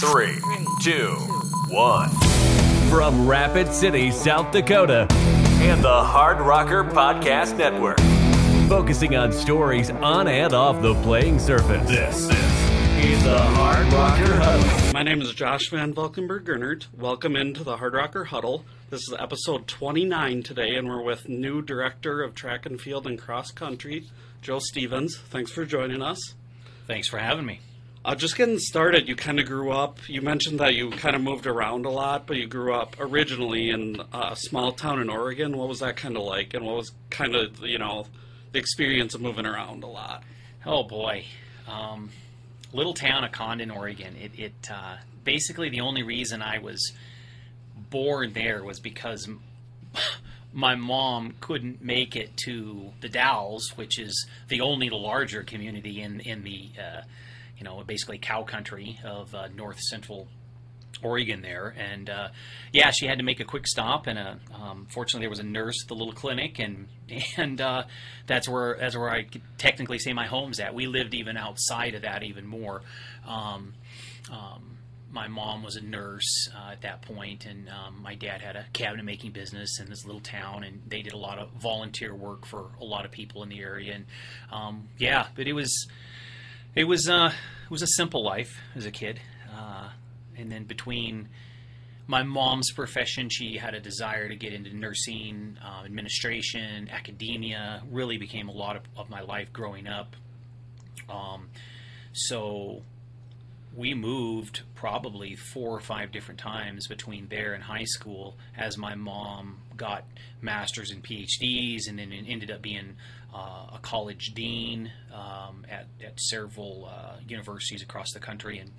Three, two, one. From Rapid City, South Dakota, and the Hardrocker Podcast Network. Focusing on stories on and off the playing surface. This, is the Hardrocker Huddle. My name is Josh Van Valkenburg Gernert. Welcome into the Hardrocker Huddle. This is episode 29 today, and we're with new director of track and field and cross country, Joe Stephens. Thanks for joining us. Thanks for having me. Uh, just getting started, you kind of grew up. You mentioned that you kind of moved around a lot, but you grew up originally in a small town in Oregon. What was that kind of like, and what was kind of you know the experience of moving around a lot? Oh boy, um, little town of Condon, Oregon. It, it uh, basically the only reason I was born there was because my mom couldn't make it to the Dalles, which is the only larger community in in the uh, you know, basically cow country of uh, north central Oregon there. And uh, yeah, she had to make a quick stop. And uh, um, fortunately, there was a nurse at the little clinic, and and uh, that's where that's where I technically say my home's at. We lived even outside of that even more. Um, um, my mom was a nurse uh, at that point, and um, my dad had a cabinet making business in this little town, and they did a lot of volunteer work for a lot of people in the area. And um, yeah, but it was it was uh, it was a simple life as a kid, uh, and then between my mom's profession, she had a desire to get into nursing, uh, administration, academia. Really became a lot of, of my life growing up. Um, so we moved probably four or five different times between there and high school as my mom got masters and PhDs and then ended up being uh, a college dean um, at, at several uh, universities across the country. And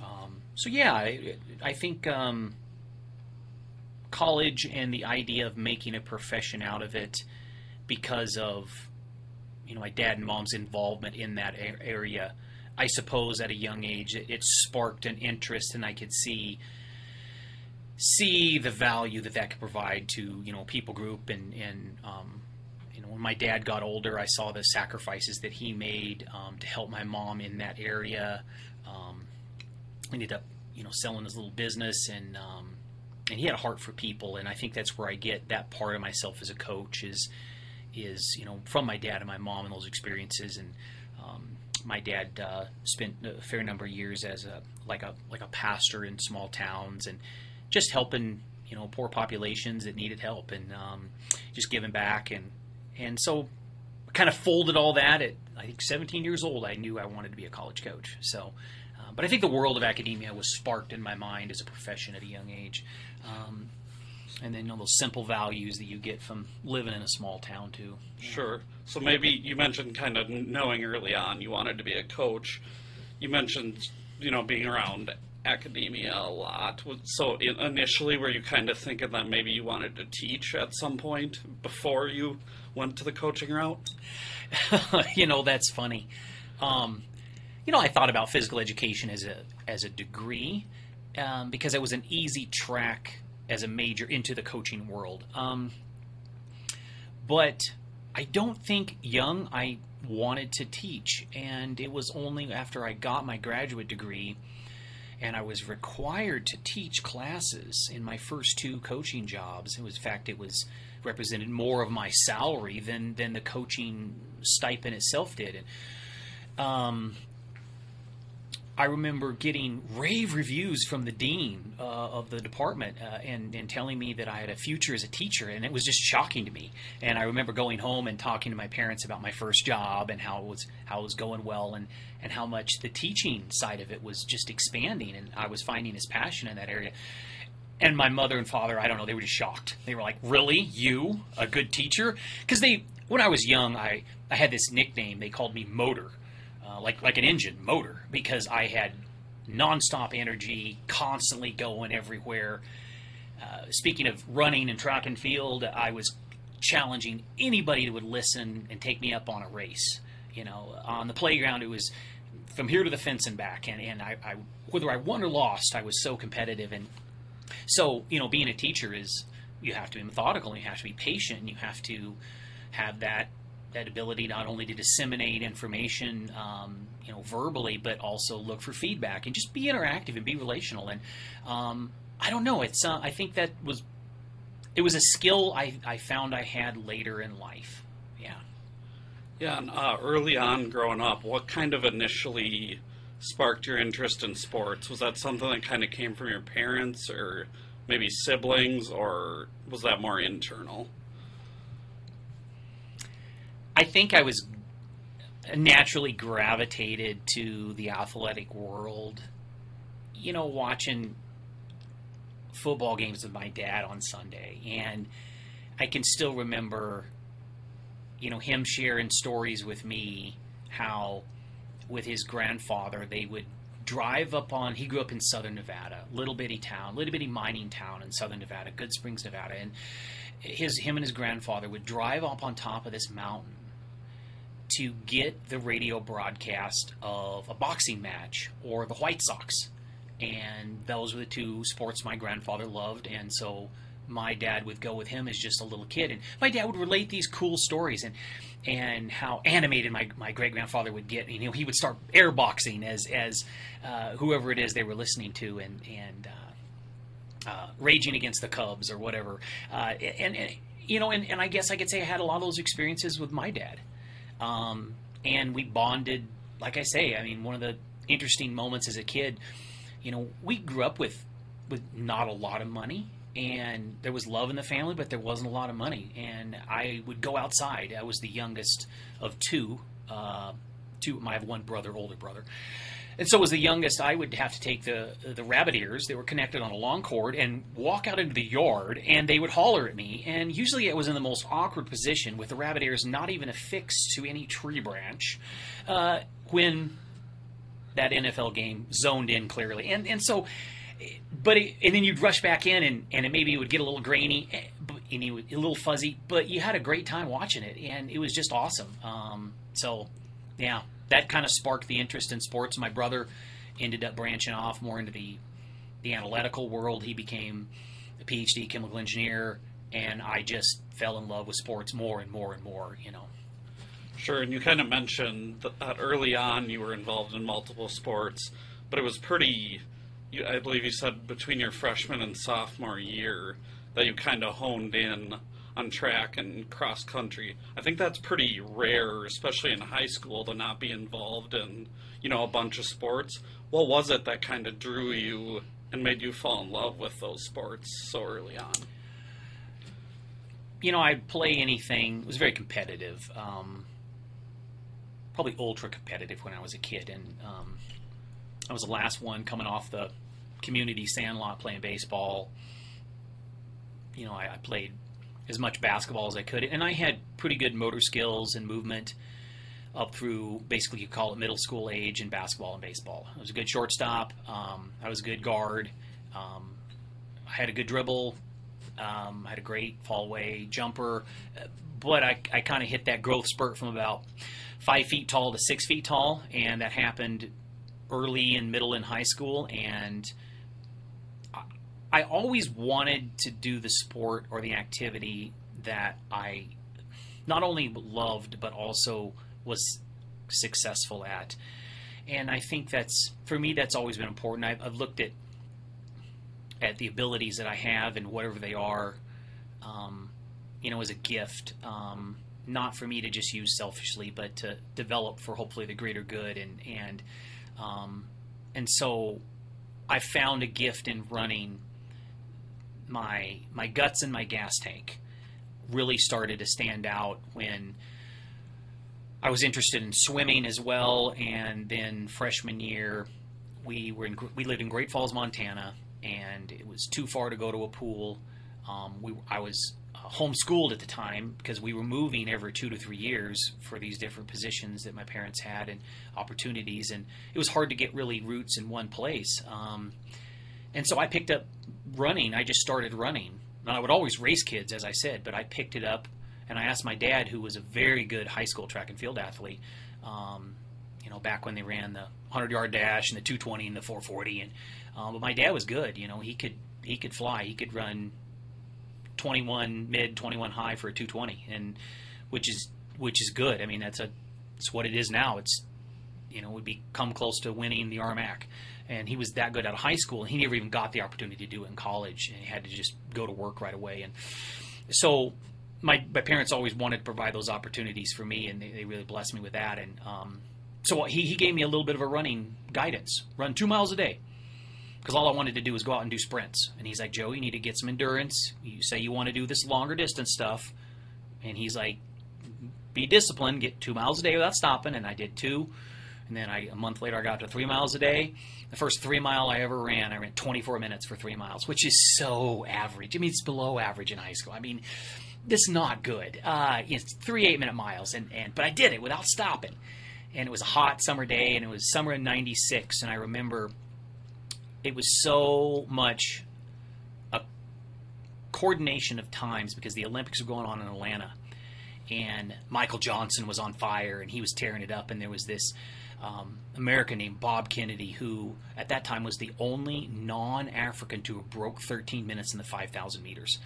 um, so, yeah, I, I think um, college and the idea of making a profession out of it because of you know my dad and mom's involvement in that area. I suppose at a young age it, it sparked an interest, and I could see see the value that that could provide to you know people group. And and um, when my dad got older, I saw the sacrifices that he made um, to help my mom in that area. Um, ended up, you know, selling his little business, and um, and he had a heart for people, and I think that's where I get that part of myself as a coach is is you know from my dad and my mom and those experiences, and um, my dad uh, spent a fair number of years as a like a like a pastor in small towns, and just helping you know poor populations that needed help, and um, just giving back and and so kind of folded all that at I think 17 years old. I knew I wanted to be a college coach. So, uh, but I think the world of academia was sparked in my mind as a profession at a young age. Um, and then you know those simple values that you get from living in a small town too. Sure. So maybe you mentioned kind of knowing early on you wanted to be a coach. You mentioned you know being around academia a lot. So initially, were you kind of thinking that maybe you wanted to teach at some point before you went to the coaching route? you know, that's funny. Um, you know, I thought about physical education as a as a degree um, because it was an easy track as a major into the coaching world. Um, but I don't think young I wanted to teach, and it was only after I got my graduate degree and I was required to teach classes in my first two coaching jobs. It was, in fact, it was represented more of my salary than than the coaching stipend itself did. And um, I remember getting rave reviews from the dean uh, of the department uh, and, and telling me that I had a future as a teacher, and it was just shocking to me. And I remember going home and talking to my parents about my first job and how it was how it was going well, and and how much the teaching side of it was just expanding, and I was finding his passion in that area. And my mother and father, I don't know, they were just shocked. They were like, "Really, you, a good teacher?" Because they, when I was young, I I had this nickname. They called me Motor uh, like like an engine motor because I had nonstop energy, constantly going everywhere. Uh, speaking of running and track and field, I was challenging anybody that would listen and take me up on a race. You know, on the playground, it was from here to the fence and back, and and I, I whether I won or lost, I was so competitive. And so, you know, being a teacher is you have to be methodical, and you have to be patient, and you have to have that that ability not only to disseminate information, um, you know, verbally, but also look for feedback and just be interactive and be relational. And um, I don't know. It's uh, I think that was it was a skill I, I found I had later in life. Yeah. Yeah, and uh, early on growing up, what kind of initially sparked your interest in sports? Was that something that kind of came from your parents or maybe siblings, or was that more internal? I think I was naturally gravitated to the athletic world. You know, watching football games with my dad on Sunday, and I can still remember, you know, him sharing stories with me how with his grandfather they would drive up on he grew up in southern nevada little bitty town little bitty mining town in southern nevada Goodsprings nevada and his him and his grandfather would drive up on top of this mountain to get the radio broadcast of a boxing match or the white sox. And those were the two sports my grandfather loved. And so my dad would go with him as just a little kid. And my dad would relate these cool stories and and how animated my, my great grandfather would get. You know he would start airboxing as as uh, whoever it is they were listening to and and uh, uh, raging against the Cubs or whatever. Uh, and, and you know and, and I guess I could say I had a lot of those experiences with my dad um, and we bonded like I say I mean one of the interesting moments as a kid you know we grew up with with not a lot of money and there was love in the family, but there wasn't a lot of money. And I would go outside. I was the youngest of two. Uh, two. I have one brother, older brother, and so as the youngest, I would have to take the the rabbit ears. They were connected on a long cord and walk out into the yard, and they would holler at me. And usually, it was in the most awkward position with the rabbit ears not even affixed to any tree branch uh, when that NFL game zoned in clearly. And and so but it, and then you'd rush back in and, and it maybe it would get a little grainy and you would, a little fuzzy but you had a great time watching it and it was just awesome um, so yeah that kind of sparked the interest in sports. My brother ended up branching off more into the the analytical world. He became a phd chemical engineer and i just fell in love with sports more and more and more you know. Sure, and you kind of mentioned that early on you were involved in multiple sports, but it was pretty I believe you said between your freshman and sophomore year that you kind of honed in on track and cross country. I think that's pretty rare, especially in high school, to not be involved in you know a bunch of sports. What was it that kind of drew you and made you fall in love with those sports so early on? You know, I'd play anything. It was very competitive. Um, probably ultra competitive when I was a kid, and um, I was the last one coming off the community sandlot playing baseball. You know, I, I played as much basketball as I could, and I had pretty good motor skills and movement up through basically you call it middle school age in basketball and baseball. I was a good shortstop. Um, I was a good guard. Um, I had a good dribble. Um, I had a great fall away jumper, but I, I kind of hit that growth spurt from about five feet tall to six feet tall, and that happened early and middle and high school. And I always wanted to do the sport or the activity that I not only loved but also was successful at. And I think that's for me that's always been important. I've, I've looked at at the abilities that I have and whatever they are, um, you know, as a gift. Um, not for me to just use selfishly, but to develop for hopefully the greater good. And and um, and so I found a gift in running my my guts and my gas tank really started to stand out when I was interested in swimming as well. And then freshman year, we were in we lived in Great Falls, Montana, and it was too far to go to a pool. Um, we I was uh, homeschooled at the time because we were moving every two to three years for these different positions that my parents had and opportunities, and it was hard to get really roots in one place. Um, and so I picked up running. I just started running. And I would always race kids, as I said, but I picked it up and I asked my dad, who was a very good high school track and field athlete, um, you know, back when they ran the 100 yard dash and the 220 and the 440. And um, but my dad was good. You know, he could he could fly. He could run 21 mid, 21 high for a 220, and which is which is good. I mean, that's a it's what it is now. It's you know would be come close to winning the RMAC, and he was that good out of high school. and He never even got the opportunity to do it in college, and he had to just go to work right away. And so my my parents always wanted to provide those opportunities for me, and they, they really blessed me with that. And um, so he he gave me a little bit of a running guidance: run two miles a day. Because all I wanted to do was go out and do sprints. And he's like, Joe, you need to get some endurance. You say you want to do this longer distance stuff. And he's like, be disciplined, get two miles a day without stopping, and I did two. And then I, a month later, I got to three miles a day. The first three mile I ever ran, I ran 24 minutes for three miles, which is so average. I mean, it's below average in high school. I mean, this is not good. Uh, it's three eight minute miles, and, and but I did it without stopping. And it was a hot summer day, and it was summer in '96, and I remember it was so much a coordination of times because the Olympics were going on in Atlanta and Michael Johnson was on fire and he was tearing it up. And there was this um, American named Bob Kennedy who, at that time, was the only non-African to have broke 13 minutes in the 5,000 meters.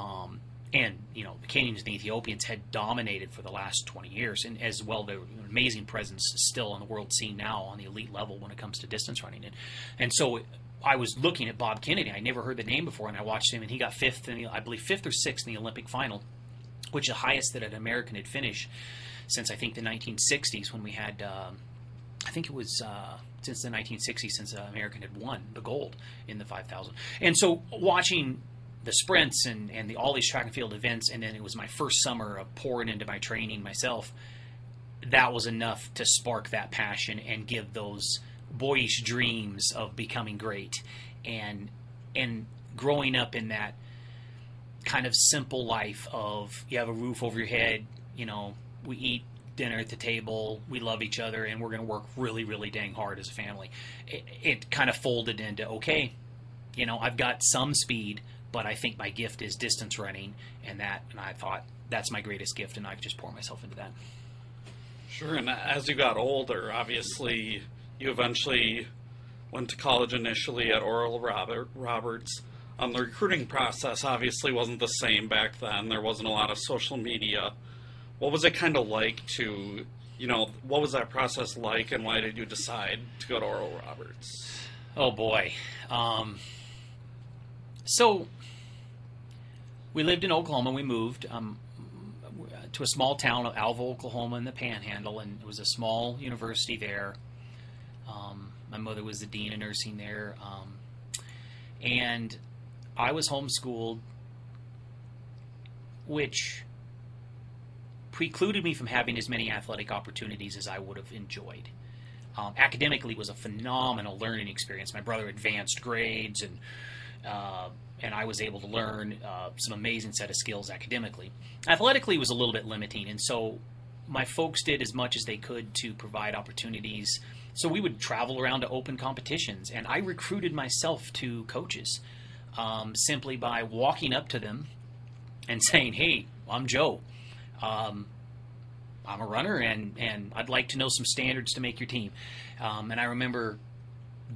Um, and you know the Kenyans and the Ethiopians had dominated for the last 20 years, and as well, they're amazing presence still on the world scene now on the elite level when it comes to distance running. And and so I was looking at Bob Kennedy. I never heard the name before, and I watched him, and he got fifth, in the, I believe fifth or sixth in the Olympic final which is the highest that an American had finished since I think the 1960s when we had. Um, I think it was uh, since the 1960s since an American had won the gold in the 5,000. And so watching the sprints and, and the, all these track and field events, and then it was my first summer of pouring into my training myself. That was enough to spark that passion and give those boyish dreams of becoming great, and and growing up in that kind of simple life of you have a roof over your head, you know, we eat dinner at the table, we love each other, and we're going to work really, really dang hard as a family. It, it kind of folded into okay, you know, I've got some speed, but I think my gift is distance running, and that, and I thought that's my greatest gift, and I've just pour myself into that. Sure, and as you got older, obviously, you eventually went to college initially at Oral Robert, Roberts um, the recruiting process obviously wasn't the same back then. There wasn't a lot of social media. What was it kind of like to, you know, what was that process like, and why did you decide to go to Oral Roberts? Oh boy. Um, so we lived in Oklahoma. We moved um, to a small town of Alva, Oklahoma, in the Panhandle, and it was a small university there. Um, my mother was the dean of nursing there, um, and I was homeschooled, which precluded me from having as many athletic opportunities as I would have enjoyed. Um, academically was a phenomenal learning experience. My brother advanced grades and uh, and I was able to learn uh, some amazing set of skills academically. Athletically was a little bit limiting, and so my folks did as much as they could to provide opportunities. So we would travel around to open competitions, and I recruited myself to coaches um, simply by walking up to them and saying, "Hey, I'm Joe. Um, I'm a runner, and and I'd like to know some standards to make your team." Um, and I remember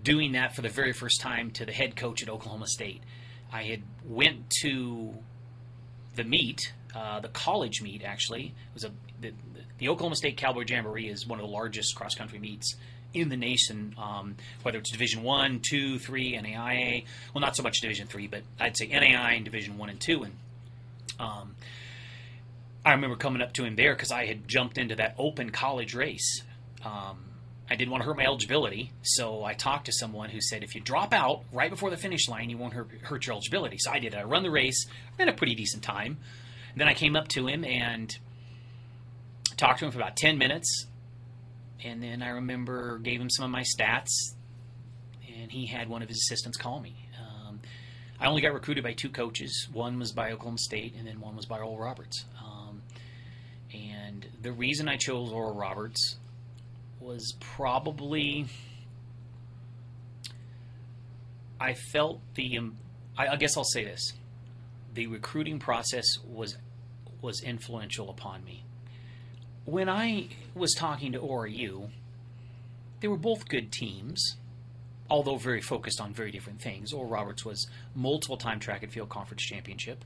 doing that for the very first time to the head coach at Oklahoma State. I had went to the meet, uh, the college meet actually. It was a the, the Oklahoma State Cowboy Jamboree is one of the largest cross country meets in the nation, um, whether it's Division One, Two, Three, NAIA. Well, not so much Division Three, but I'd say NAIA and Division One and Two. And um, I remember coming up to him there because I had jumped into that open college race. Um, I didn't want to hurt my eligibility, so I talked to someone who said, if you drop out right before the finish line, you won't hurt, hurt your eligibility. So I did. I run the race, I ran a pretty decent time. And then I came up to him and talked to him for about 10 minutes and then I remember gave him some of my stats, and he had one of his assistants call me. Um, I only got recruited by two coaches. One was by Oklahoma State, and then one was by Oral Roberts. And the reason I chose Oral Roberts was probably I felt the. Um, I, I guess I'll say this: the recruiting process was was influential upon me when I was talking to ORU, they were both good teams, although very focused on very different things. Oral Roberts was multiple time track and field conference championship.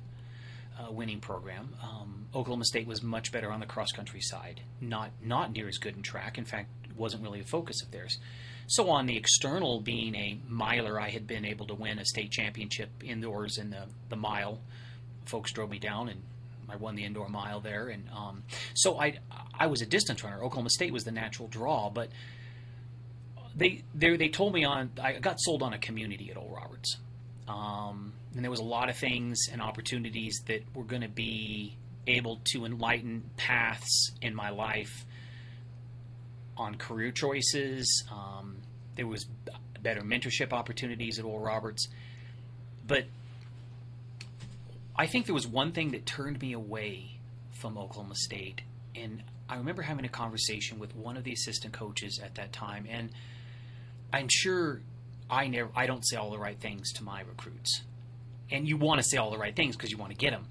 Uh, winning program. Um, Oklahoma State was much better on the cross country side, not not near as good in track. In fact, wasn't really a focus of theirs. So on the external, being a miler, I had been able to win a state championship indoors in the the mile. Folks drove me down and. I won the indoor mile there, and um, so I I was a distance runner. Oklahoma State was the natural draw, but they they they told me on I got sold on a community at Oral Roberts, um, and there was a lot of things and opportunities that were going to be able to enlighten paths in my life on career choices. Um, there was better mentorship opportunities at Oral Roberts, but I think there was one thing that turned me away from Oklahoma State, and I remember having a conversation with one of the assistant coaches at that time, and I'm sure I never I don't say all the right things to my recruits. And you want to say all the right things because you want to get them.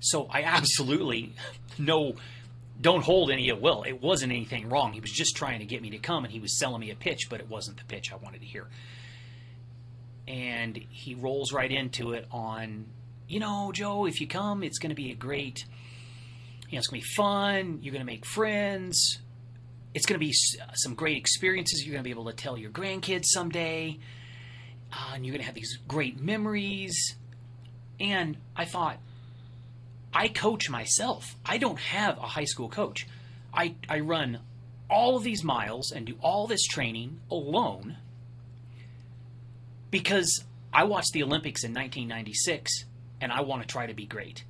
So I absolutely no don't hold any ill will. It wasn't anything wrong. He was just trying to get me to come and he was selling me a pitch, but it wasn't the pitch I wanted to hear. And he rolls right into it on, you know, Joe, if you come, it's going to be a great you know, it's going to be fun. You're going to make friends it's going to be some great experiences you're going to be able to tell your grandkids someday. Uh, and you're going to have these great memories. And I thought, I coach myself. I don't have a high school coach. I, I run all of these miles and do all this training alone because I watched the Olympics in 1996 and I want to try to be great.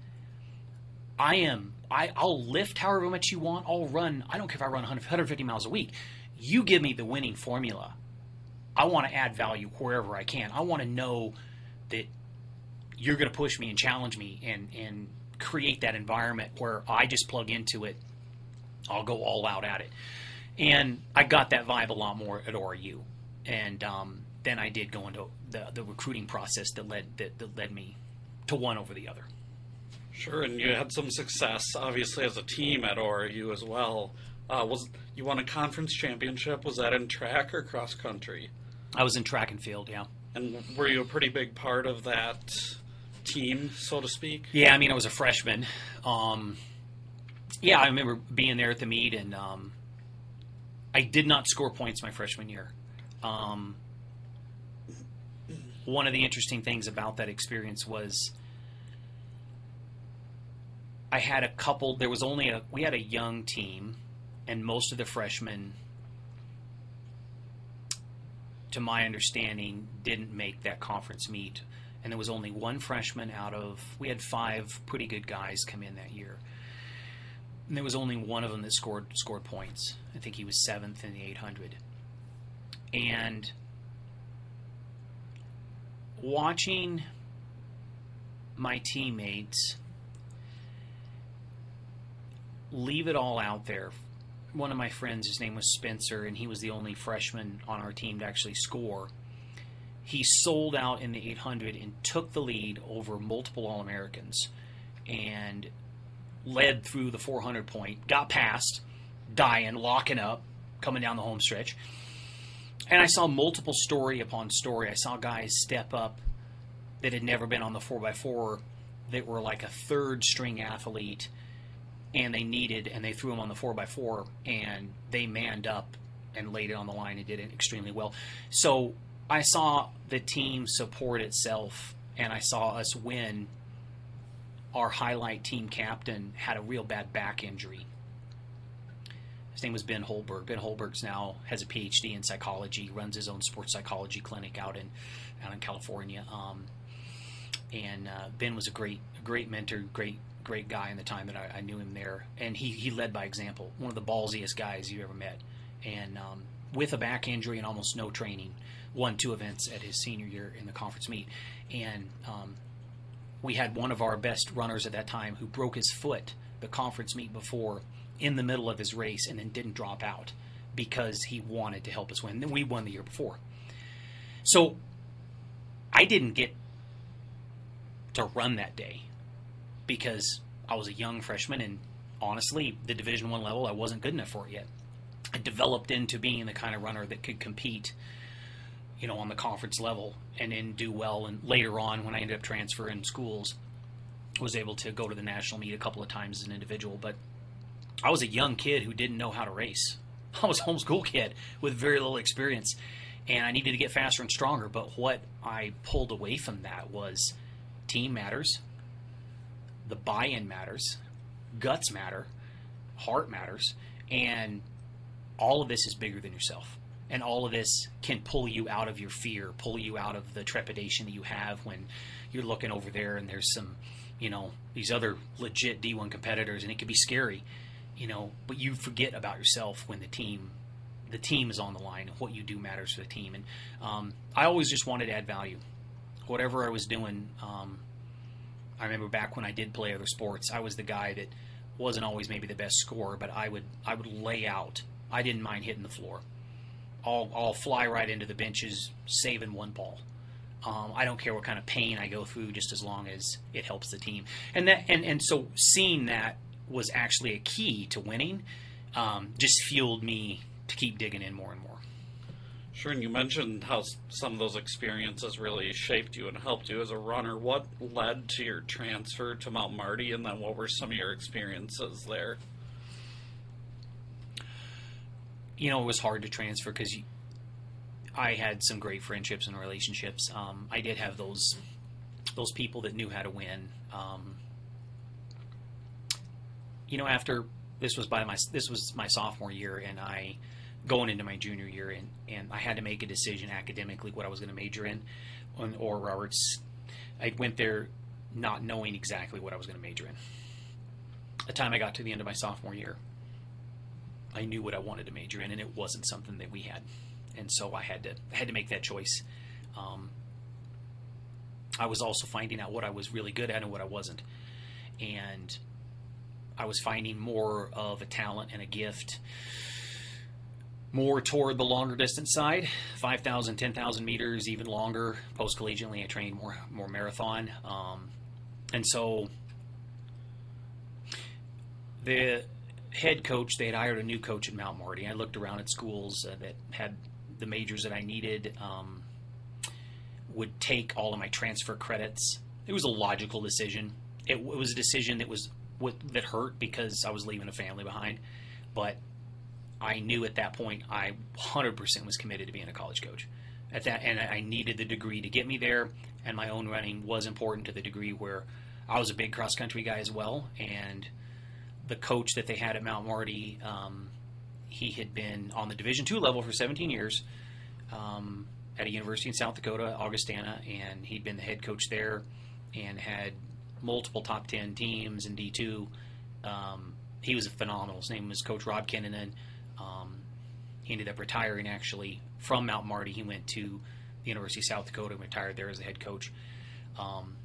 I am I, I'll lift however much you want. I'll run. I don't care if I run 100, 150 miles a week. You give me the winning formula. I want to add value wherever I can. I want to know that you're going to push me and challenge me and and create that environment where I just plug into it. I'll go all out at it. And I got that vibe a lot more at ORU. And um, then I did go into the, the recruiting process that led that, that led me to one over the other. Sure, and you had some success, obviously, as a team at ORU as well. Uh, was you won a conference championship? Was that in track or cross country? I was in track and field, yeah. And were you a pretty big part of that team, so to speak? Yeah, I mean, I was a freshman. Um, yeah, I remember being there at the meet, and um, I did not score points my freshman year. Um, one of the interesting things about that experience was I had a couple. There was only a we had a young team, and most of the freshmen, to my understanding, didn't make that conference meet. And there was only one freshman out of we had five pretty good guys come in that year. And there was only one of them that scored scored points. I think he was seventh in the 800. And watching my teammates leave it all out there. One of my friends, his name was Spencer, and he was the only freshman on our team to actually score. He sold out in the 800 and took the lead over multiple All Americans and led through the 400 point, got past, dying, locking up, coming down the home stretch. And I saw multiple story upon story. I saw guys step up that had never been on the 4x4 that were like a third string athlete and they needed, and they threw him on the 4x4, and they manned up and laid it on the line and did it extremely well. So I saw the team support itself, and I saw us win. Our highlight team captain had a real bad back injury. His name was Ben Holberg. Ben Holberg's now has a PhD in psychology, runs his own sports psychology clinic out in out in California. Um, and uh, Ben was a great, great mentor, great great guy in the time that I, I, knew him there, and he he led by example. One of the ballsiest guys you ever met, and um, with a back injury and almost no training, won two events at his senior year in the conference meet, and um, we had one of our best runners at that time who broke his foot the conference meet before in the middle of his race and then didn't drop out because he wanted to help us win. Then we won the year before, so I didn't get to run that day because I was a young freshman and honestly, the Division One level, I wasn't good enough for it yet. I developed into being the kind of runner that could compete, you know, on the conference level and then do well. And later on, when I ended up transferring schools, was able to go to the national meet a couple of times as an individual, but I was a young kid who didn't know how to race. I was a homeschool kid with very little experience, and I needed to get faster and stronger. But what I pulled away from that was team matters, the buy-in matters, guts matter, heart matters, and all of this is bigger than yourself. And all of this can pull you out of your fear, pull you out of the trepidation that you have when you're looking over there and there's some, you know, these other legit D1 competitors, and it can be scary, you know. But you forget about yourself when the team, the team is on the line. And what you do matters for the team. And um, I always just wanted to add value. Whatever I was doing, um, I remember back when I did play other sports, I was the guy that wasn't always maybe the best scorer, but I would I would lay out. I didn't mind hitting the floor. I'll, I'll fly right into the benches, saving one ball. Um, I don't care what kind of pain I go through, just as long as it helps the team. And that and, and so seeing that was actually a key to winning. Um, just fueled me to keep digging in more and more. Sure, and you mentioned how some of those experiences really shaped you and helped you as a runner. What led to your transfer to Mount Marty, and then what were some of your experiences there? You know, it was hard to transfer because I had some great friendships and relationships. Um, I did have those those people that knew how to win. Um, you know, after this was by my this was my sophomore year, and I going into my junior year, and, and I had to make a decision academically what I was going to major in, on, Oral Roberts. I went there not knowing exactly what I was going to major in. The time I got to the end of my sophomore year, I knew what I wanted to major in, and it wasn't something that we had, and so I had to I had to make that choice. Um, I was also finding out what I was really good at and what I wasn't, and I was finding more of a talent and a gift more toward the longer distance side 5,000, 10,000 meters, even longer. Post collegiately, I trained more, more marathon. Um, and so the head coach, they had hired a new coach at Mount Marty. I looked around at schools uh, that had the majors that I needed, um, would take all of my transfer credits. It was a logical decision. It, it was a decision that was that hurt because I was leaving a family behind, but I knew at that point I 100% was committed to being a college coach. At that, and I needed the degree to get me there, and my own running was important to the degree where I was a big cross country guy as well, and the coach that they had at Mount Marty, um, he had been on the Division two level for 17 years um, at a university in South Dakota, Augustana, and he'd been the head coach there and had multiple top 10 teams in D2. Um, he was a phenomenal. His name was Coach Rob Kinnunen. Um, he ended up retiring actually from Mount Marty. He went to the University of South Dakota and retired there as a head coach. Um,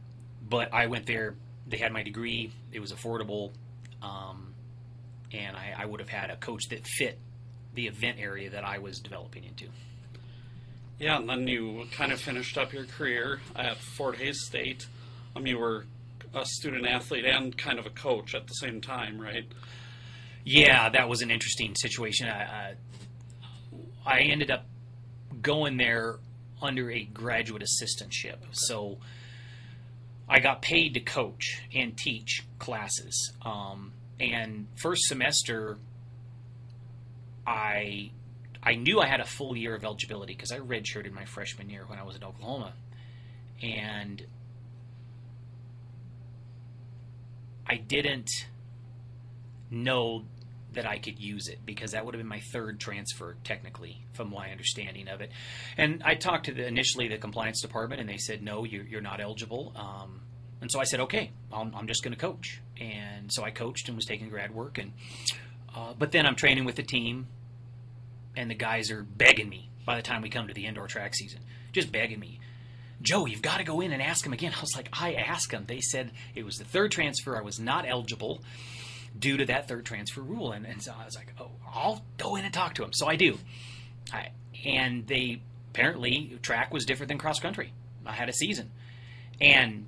but I went there. They had my degree. It was affordable, um, and I, I would have had a coach that fit the event area that I was developing into. Yeah, and then you kind of finished up your career at Fort Hays State. Um, you were a student athlete and kind of a coach at the same time, right? Yeah, that was an interesting situation. I, I ended up going there under a graduate assistantship. So I got paid to coach and teach classes. Um, and first semester, I I knew I had a full year of eligibility because I redshirted my freshman year when I was in Oklahoma, and I didn't know that I could use it because that would have been my third transfer technically from my understanding of it. And I talked to the initially the compliance department and they said no, you're, you're not eligible. Um, and so I said okay, I'm, I'm just going to coach. And so I coached and was taking grad work. And uh, but then I'm training with the team, and the guys are begging me by the time we come to the indoor track season, just begging me. Joe, you've got to go in and ask them again. I was like, I asked them. They said it was the third transfer. I was not eligible due to that third transfer rule. And, and so I was like, oh, I'll go in and talk to him. So I do. I, and they apparently track was different than cross country. I had a season, and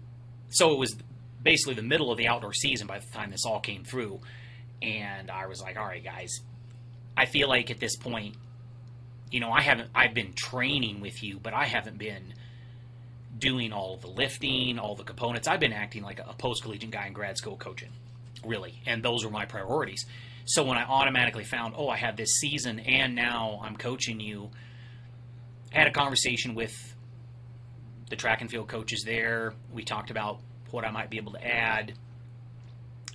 so it was basically the middle of the outdoor season by the time this all came through. And I was like, all right, guys, I feel like at this point, you know, I haven't I've been training with you, but I haven't been doing all the lifting, all the components. I've been acting like a post collegiate guy in grad school coaching, really, and those were my priorities. So when I automatically found, oh, I have this season and now I'm coaching you, I had a conversation with the track and field coaches there. We talked about what I might be able to add.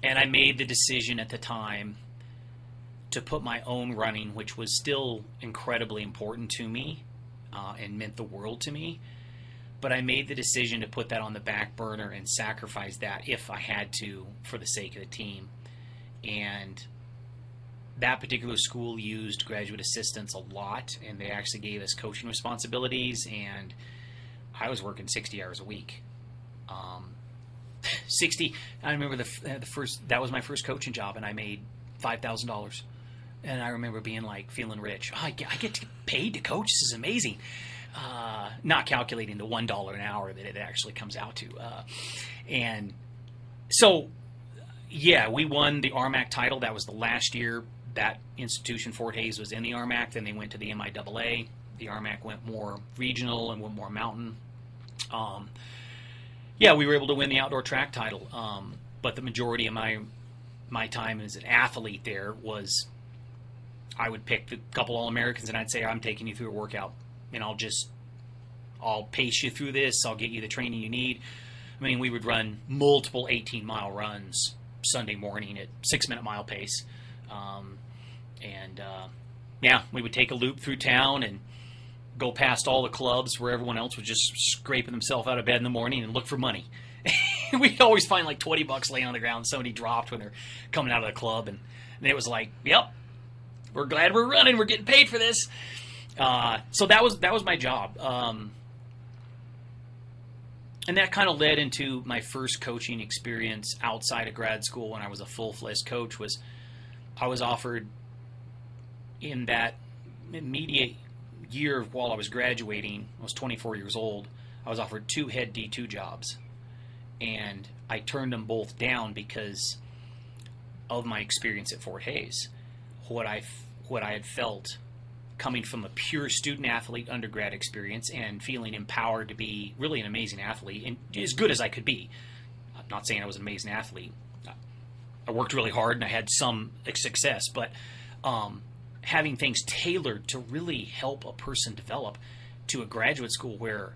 And I made the decision at the time to put my own running, which was still incredibly important to me uh, and meant the world to me. But I made the decision to put that on the back burner and sacrifice that if I had to for the sake of the team. And that particular school used graduate assistants a lot, and they actually gave us coaching responsibilities. And I was working 60 hours a week. Um, 60. I remember the, the first, that was my first coaching job, and I made $5,000 and I remember being like feeling rich. Oh, I, get, I get paid to coach. This is amazing. Uh, not calculating the one dollar an hour that it actually comes out to, uh, and so yeah, we won the RMAC title. That was the last year that institution, Fort Hays, was in the RMAC. Then they went to the MIAA. The RMAC went more regional and went more mountain. Um, yeah, we were able to win the outdoor track title. Um, but the majority of my my time as an athlete there was I would pick the couple All Americans and I'd say, I'm taking you through a workout and I'll just, I'll pace you through this. I'll get you the training you need. I mean, we would run multiple 18 mile runs Sunday morning at six minute mile pace. Um, and uh, yeah, we would take a loop through town and go past all the clubs where everyone else was just scraping themselves out of bed in the morning and look for money. we'd always find like 20 bucks laying on the ground somebody dropped when they're coming out of the club. And, and it was like, yep, we're glad we're running. We're getting paid for this. Uh, so that was that was my job. Um, and that kind of led into my first coaching experience outside of grad school when I was a full fledged coach. Was I was offered in that immediate year while I was graduating. I was 24 years old. I was offered two head D2 jobs, and I turned them both down because of my experience at Fort Hays what I what I had felt coming from a pure student athlete undergrad experience and feeling empowered to be really an amazing athlete and as good as I could be. I'm not saying I was an amazing athlete. I worked really hard and I had some success, but um, having things tailored to really help a person develop to a graduate school where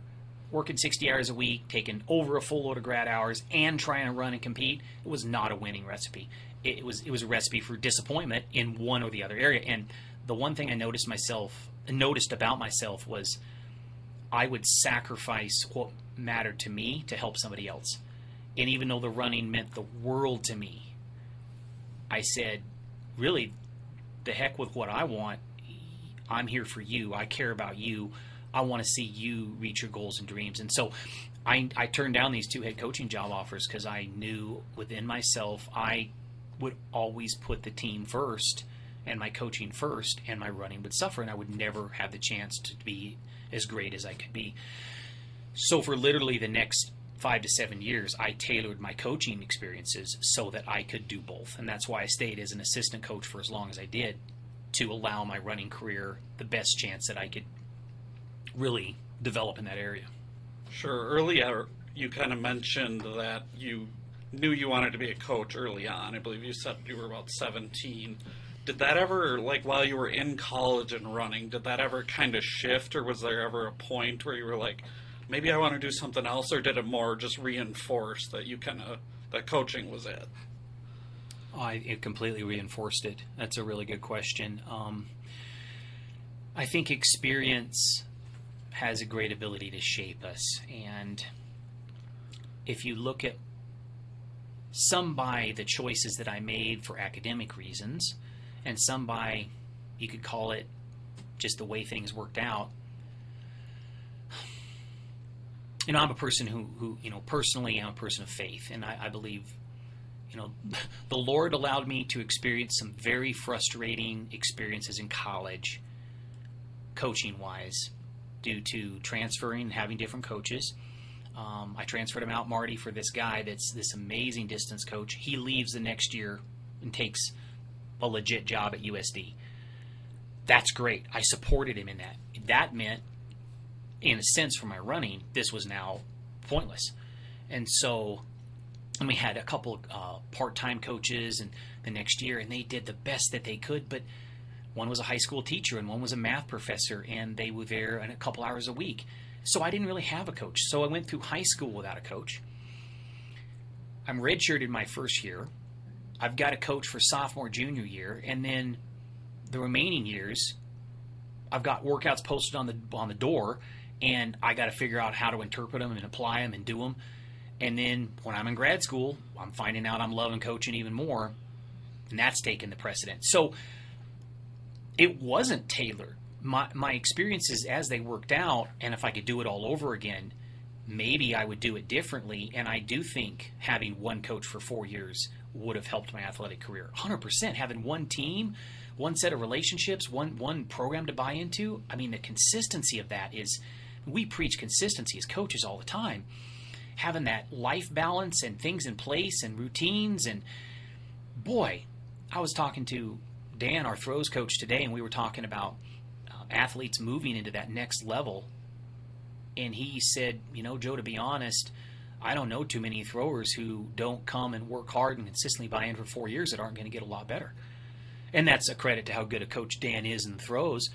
working 60 hours a week, taking over a full load of grad hours, and trying to run and compete, it was not a winning recipe it was it was a recipe for disappointment in one or the other area. And the one thing I noticed myself noticed about myself was I would sacrifice what mattered to me to help somebody else. And even though the running meant the world to me, I said, really, the heck with what I want. I'm here for you. I care about you. I want to see you reach your goals and dreams. And so I, I turned down these two head coaching job offers because I knew within myself I would always put the team first and my coaching first, and my running would suffer, and I would never have the chance to be as great as I could be. So, for literally the next five to seven years, I tailored my coaching experiences so that I could do both. And that's why I stayed as an assistant coach for as long as I did to allow my running career the best chance that I could really develop in that area. Sure. Earlier, you kind of mentioned that you knew you wanted to be a coach early on. I believe you said you were about 17. Did that ever, like while you were in college and running, did that ever kind of shift, or was there ever a point where you were like, maybe I want to do something else, or did it more just reinforce that you kind of that coaching was it? I, it completely reinforced it. That's a really good question. Um, I think experience has a great ability to shape us, and if you look at some by the choices that I made for academic reasons, and some by, you could call it, just the way things worked out. You know, I'm a person who, who you know, personally, I'm a person of faith, and I, I believe, you know, the Lord allowed me to experience some very frustrating experiences in college, coaching wise, due to transferring and having different coaches um, I transferred him out, Marty, for this guy that's this amazing distance coach. He leaves the next year and takes a legit job at USD. That's great. I supported him in that. That meant, in a sense, for my running, this was now pointless. And so, and we had a couple uh, part-time coaches, and the next year, and they did the best that they could, but one was a high school teacher and one was a math professor, and they were there a couple hours a week. So I didn't really have a coach. So I went through high school without a coach. I'm redshirted my first year. I've got a coach for sophomore, junior year, and then the remaining years, I've got workouts posted on the on the door, and I got to figure out how to interpret them and apply them and do them. And then when I'm in grad school, I'm finding out I'm loving coaching even more, and that's taking the precedent. So it wasn't tailored. My my experiences as they worked out, and if I could do it all over again, maybe I would do it differently. And I do think having one coach for four years would have helped my athletic career. 100%. Having one team, one set of relationships, one one program to buy into. I mean, the consistency of that is. We preach consistency as coaches all the time. Having that life balance and things in place and routines and boy, I was talking to Dan, our throws coach today, and we were talking about uh, athletes moving into that next level. And he said, you know, Joe, to be honest, I don't know too many throwers who don't come and work hard and consistently buy in for four years that aren't going to get a lot better. And that's a credit to how good a coach Dan is and throws.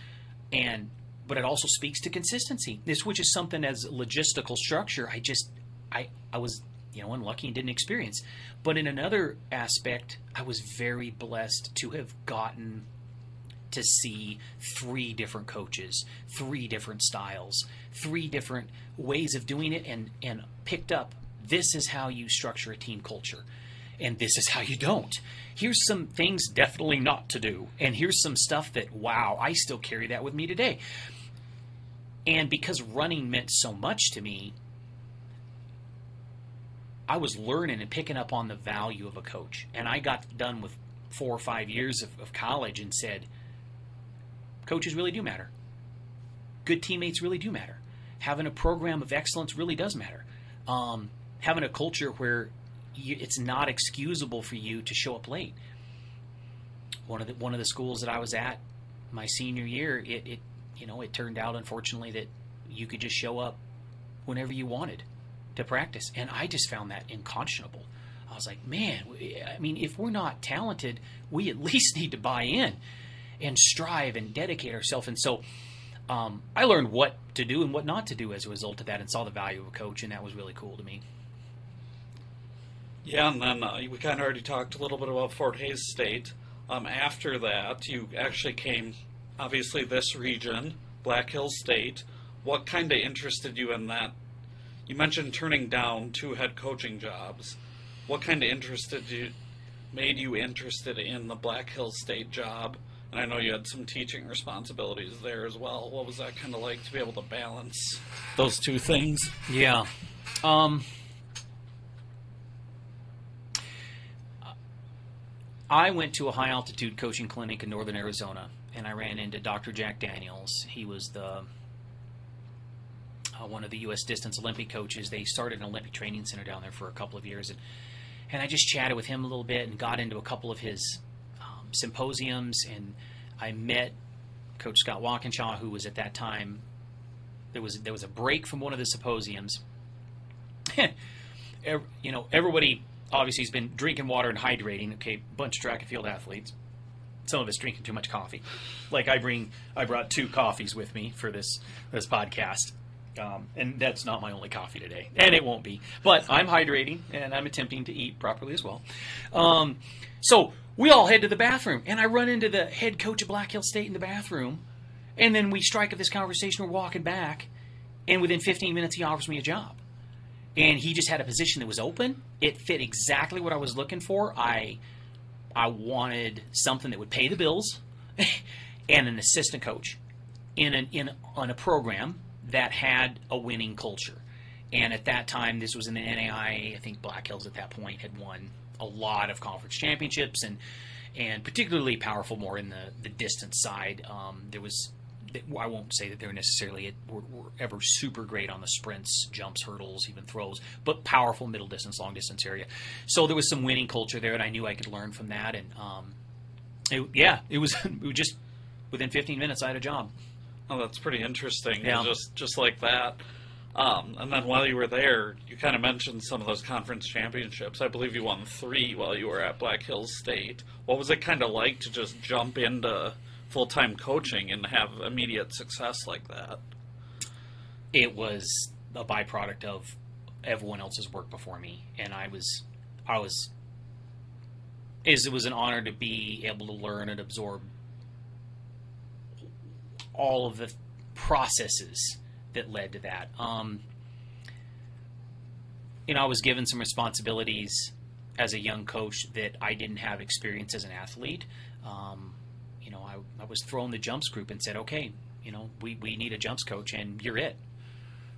And but it also speaks to consistency. This, which is something as logistical structure, I just, I, I was, you know, unlucky and didn't experience. But in another aspect, I was very blessed to have gotten to see three different coaches, three different styles, three different ways of doing it, and and picked up this is how you structure a team culture, and this is how you don't. Here's some things definitely not to do, and here's some stuff that wow, I still carry that with me today. And because running meant so much to me, I was learning and picking up on the value of a coach. And I got done with four or five years of, of college and said, coaches really do matter. Good teammates really do matter. Having a program of excellence really does matter. Um, having a culture where you, it's not excusable for you to show up late. One of the one of the schools that I was at my senior year, it, it you know it turned out unfortunately that you could just show up whenever you wanted to practice, and I just found that unconscionable. I was like, man, I mean, if we're not talented, we at least need to buy in and strive and dedicate ourselves. And so um, I learned what to do and what not to do as a result of that and saw the value of a coach, and that was really cool to me. Yeah, and then uh, we kind of already talked a little bit about Fort Hays State. Um, after that, you actually came, obviously, this region, Black Hills State. What kind of interested you in that? You mentioned turning down two head coaching jobs. What kind of interested you, made you interested in the Black Hills State job? And I know you had some teaching responsibilities there as well. What was that kind of like to be able to balance those two things? Yeah. Um, I went to a high altitude coaching clinic in northern Arizona, and I ran into Dr. Jack Daniels. He was the uh, one of the U.S. distance Olympic coaches. They started an Olympic training center down there for a couple of years, and and I just chatted with him a little bit and got into a couple of his um, symposiums, and I met Coach Scott Walkinshaw, who was at that time there was there was a break from one of the symposiums. you know, everybody obviously he's been drinking water and hydrating. Okay, bunch of track and field athletes. Some of us drinking too much coffee. Like I bring, I brought two coffees with me for this this podcast, um, and that's not my only coffee today, and it won't be. But I'm hydrating and I'm attempting to eat properly as well. Um, so we all head to the bathroom, and I run into the head coach of Black Hill State in the bathroom, and then we strike up this conversation. We're walking back, and within 15 minutes, he offers me a job and he just had a position that was open. It fit exactly what I was looking for. I I wanted something that would pay the bills and an assistant coach in an in on a program that had a winning culture. And at that time, this was in the NAIA. I think Black Hills at that point had won a lot of conference championships and and particularly powerful more in the the distance side. Um, there was I won't say that they're necessarily were, were, ever super great on the sprints, jumps, hurdles, even throws, but powerful middle distance, long distance area. So there was some winning culture there, and I knew I could learn from that. And um, it, yeah, it was, it was just within 15 minutes I had a job. Oh, that's pretty interesting. Yeah. Just just like that. Um, and then while you were there, you kind of mentioned some of those conference championships. I believe you won three while you were at Black Hills State. What was it kind of like to just jump into full time coaching and have immediate success like that? It was a byproduct of everyone else's work before me, and I was, I was, is it was an honor to be able to learn and absorb all of the processes that led to that. Um, you know, I was given some responsibilities as a young coach that I didn't have experience as an athlete. Um, I, was thrown the jumps group and said, okay, you know, we, we need a jumps coach and you're it.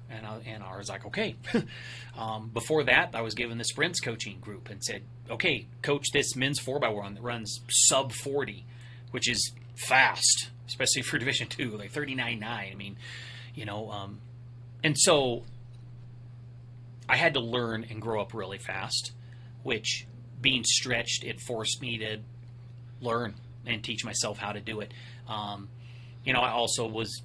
And I, and I was like, okay. um, before that, I was given the sprints coaching group and said, okay, coach this men's 4x1 that runs sub 40, which is fast, especially for Division two, like 39.9. I mean, you know um, and so i had to learn and grow up really fast which being stretched it forced me to learn and teach myself how to do it. Um, you know i also was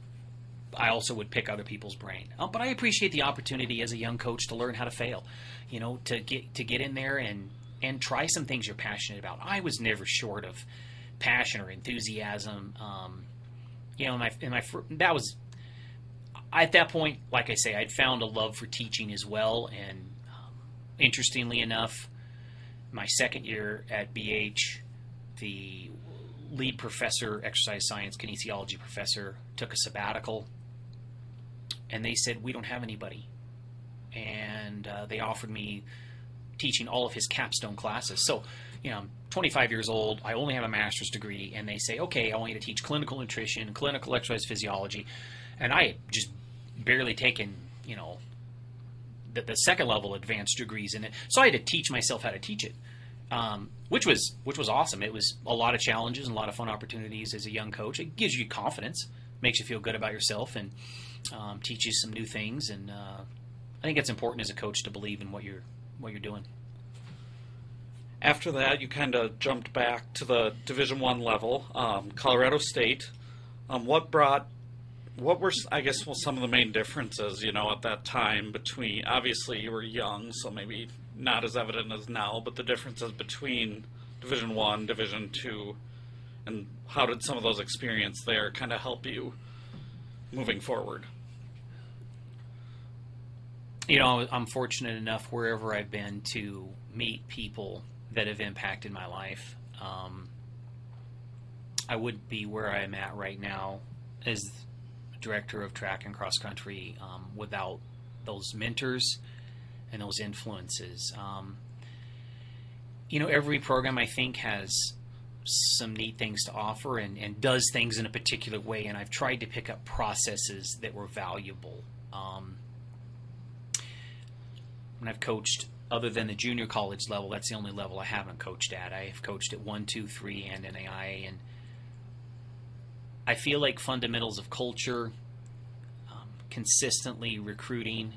i also would pick other people's brain. Uh, but i appreciate the opportunity as a young coach to learn how to fail you know to get to get in there and and try some things you're passionate about. I was never short of passion or enthusiasm. Um, you know in my in my that was at that point, like I say, I'd found a love for teaching as well. And um, interestingly enough, my second year at BH, the lead professor, exercise science, kinesiology professor, took a sabbatical. And they said, We don't have anybody. And uh, they offered me teaching all of his capstone classes. So, you know, I'm 25 years old. I only have a master's degree. And they say, Okay, I want you to teach clinical nutrition, clinical exercise physiology and I had just barely taken, you know, the, the second level advanced degrees in it. So I had to teach myself how to teach it, um, which was which was awesome. It was a lot of challenges and a lot of fun opportunities as a young coach. It gives you confidence, makes you feel good about yourself, and um, teaches some new things. And uh, I think it's important as a coach to believe in what you're what you're doing. After that, you kind of jumped back to the Division One level, um, Colorado State. Um, what brought what were I guess well some of the main differences you know at that time between obviously you were young so maybe not as evident as now but the differences between Division One Division Two and how did some of those experience there kind of help you moving forward? You know I'm fortunate enough wherever I've been to meet people that have impacted my life. Um, I wouldn't be where I'm at right now as director of track and cross country um, without those mentors and those influences. Um, you know, every program I think has some neat things to offer and, and does things in a particular way, and I've tried to pick up processes that were valuable. Um, when I've coached, other than the junior college level, that's the only level I haven't coached at. I've coached at one, two, three, and NAIA, and I feel like fundamentals of culture, um, consistently recruiting,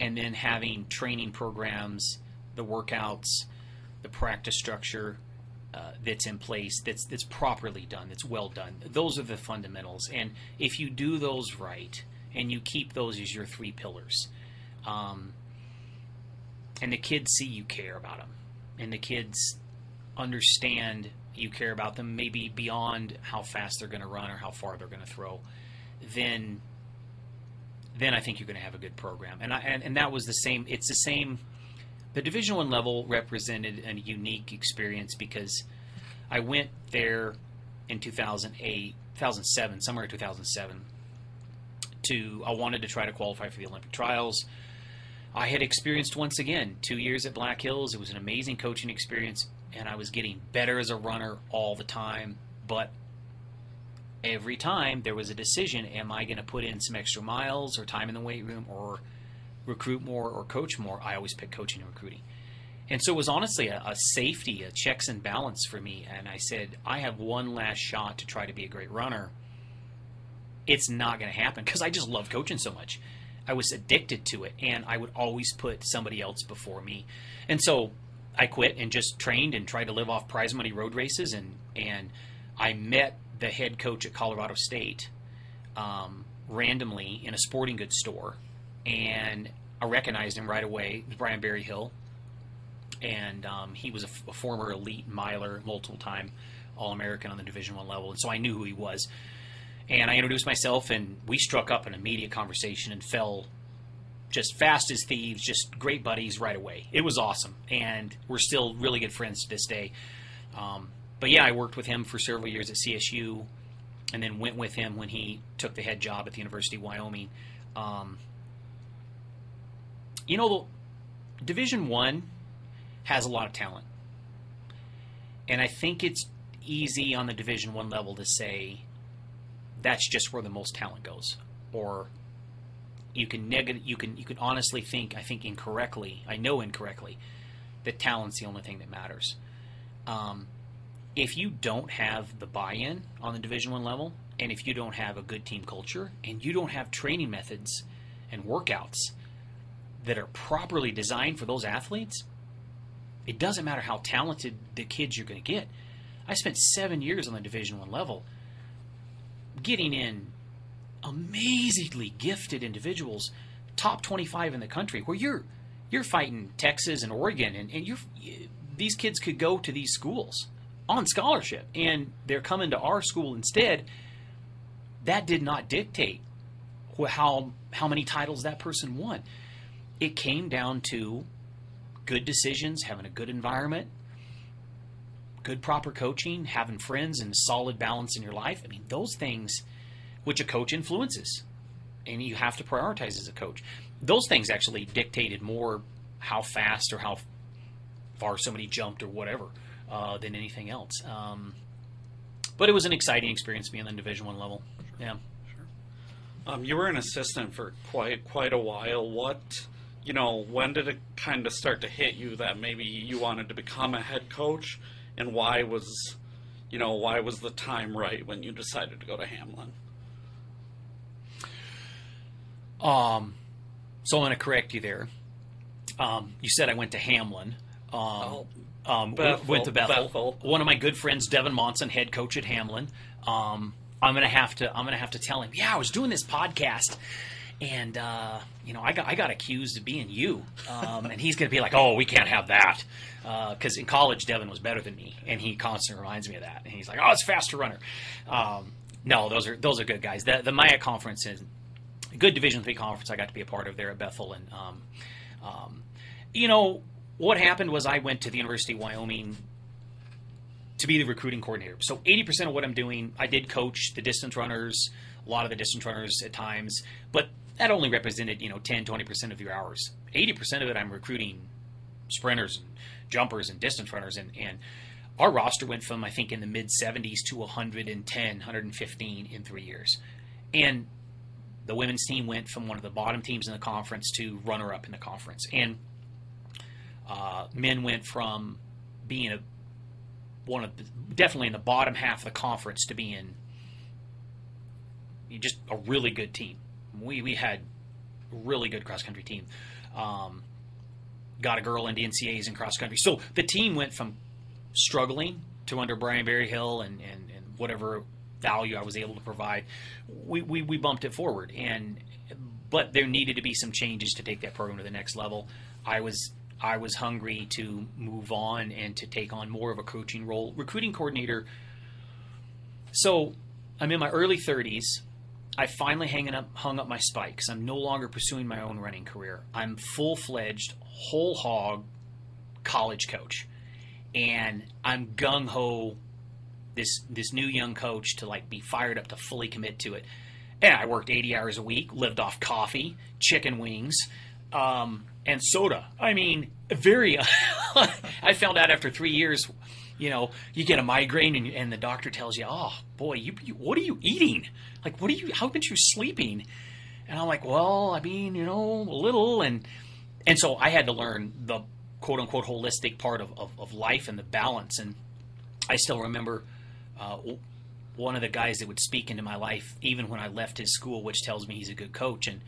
and then having training programs, the workouts, the practice structure uh, that's in place, that's that's properly done, that's well done. Those are the fundamentals, and if you do those right, and you keep those as your three pillars, um, and the kids see you care about them, and the kids understand you care about them, maybe beyond how fast they're going to run or how far they're going to throw, then then I think you're going to have a good program. And I, and, and that was the same. It's the same. The Division One level represented a unique experience because I went there in 2008, 2007, somewhere in 2007. To I wanted to try to qualify for the Olympic trials. I had experienced once again two years at Black Hills. It was an amazing coaching experience and I was getting better as a runner all the time. But every time there was a decision am I going to put in some extra miles or time in the weight room or recruit more or coach more? I always pick coaching and recruiting. And so it was honestly a, a, safety, a checks and balance for me. And I said, I have one last shot to try to be a great runner. It's not going to happen because I just love coaching so much. I was addicted to it, and I would always put somebody else before me. And so I quit and just trained and tried to live off prize money road races. And, and I met the head coach at Colorado State um, randomly in a sporting goods store. and I recognized him right away. It was Brian and um, he was a, f- a former elite miler, multiple time All American on the Division One level, and so I knew who he was. And I introduced myself, and we struck up an immediate conversation and fell just fast as thieves, just great buddies right away. It was awesome, and we're still really good friends to this day. Um, but yeah, I worked with him for several years at CSU, and then went with him when he took the head job at the University of Wyoming. Um, you know, Division One has a lot of talent, and I think it's easy on the Division One level to say that's just where the most talent goes, or you can negative you can you can honestly think I think incorrectly I know incorrectly that talent's the only thing that matters. Um, if you don't have the buy-in on the Division One level, and if you don't have a good team culture, and you don't have training methods and workouts that are properly designed for those athletes, it doesn't matter how talented the kids you're going to get. I spent seven years on the Division One level, getting in amazingly gifted individuals, top 25 in the country, where you're you're fighting Texas and Oregon, and, and you're these kids could go to these schools on scholarship, and they're coming to our school instead. That did not dictate how how many titles that person won. It came down to good decisions, having a good environment, good proper coaching, having friends, and solid balance in your life. I mean, those things which a coach influences, and you have to prioritize as a coach. Those things actually dictated more how fast or how far somebody jumped or whatever uh, than anything else. Um, but it was an exciting experience being on the Division One level. Yeah. Um, you were an assistant for quite quite a while. What, you know, when did it kind of start to hit you that maybe you wanted to become a head coach, and why was, you know, why was the time right when you decided to go to Hamline? Um, so I'm going to correct you there. Um, you said I went to Hamline. Um, Oh, um, Bethel, went to Bethel. Bethel. One of my good friends, Devin Monson, head coach at Hamline. Um, I'm gonna have to. I'm gonna have to tell him. Yeah, I was doing this podcast, and uh, you know, I got I got accused of being you, um, and he's gonna be like, "Oh, we can't have that," because in college, Devin was better than me, and he constantly reminds me of that. And he's like, "Oh, it's faster runner." Um, no, those are those are good guys. The the MIAC conference is a good Division three conference. I got to be a part of there at Bethel, and um, um, you know what happened was I went to the University of Wyoming to be the recruiting coordinator. So 80% of what I'm doing, I did coach the distance runners, a lot of the distance runners at times, but that only represented, you know, 10, 20% of your hours. 80% of it I'm recruiting sprinters and jumpers and distance runners and, and our roster went from I think in the mid 70s to 110, 115 in 3 years. And the women's team went from one of the bottom teams in the conference to runner up in the conference. And uh, men went from being a one of the, definitely in the bottom half of the conference to being just a really good team. We we had a really good cross country team. Um, got a girl into NCAAs in cross country. So the team went from struggling to under Bryan Berryhill and, and, and whatever value I was able to provide, we, we, we bumped it forward. And but there needed to be some changes to take that program to the next level. I was I was hungry to move on and to take on more of a coaching role, recruiting coordinator. So I'm in my early 30s. I finally hanging up, hung up my spikes. I'm no longer pursuing my own running career. I'm full fledged, whole hog college coach, and I'm gung ho. This this new young coach to like be fired up to fully commit to it. And I worked 80 hours a week, lived off coffee, chicken wings, um, and soda. I mean, very. I found out after three years, you know, you get a migraine and, and the doctor tells you, "Oh boy, you, you what are you eating? Like, what are you? How aren't you sleeping?" And I'm like, "Well, I mean, you know, a little." And and so I had to learn the quote unquote holistic part of, of, of life and the balance. And I still remember. Uh, one of the guys that would speak into my life, even when I left his school, which tells me he's a good coach. And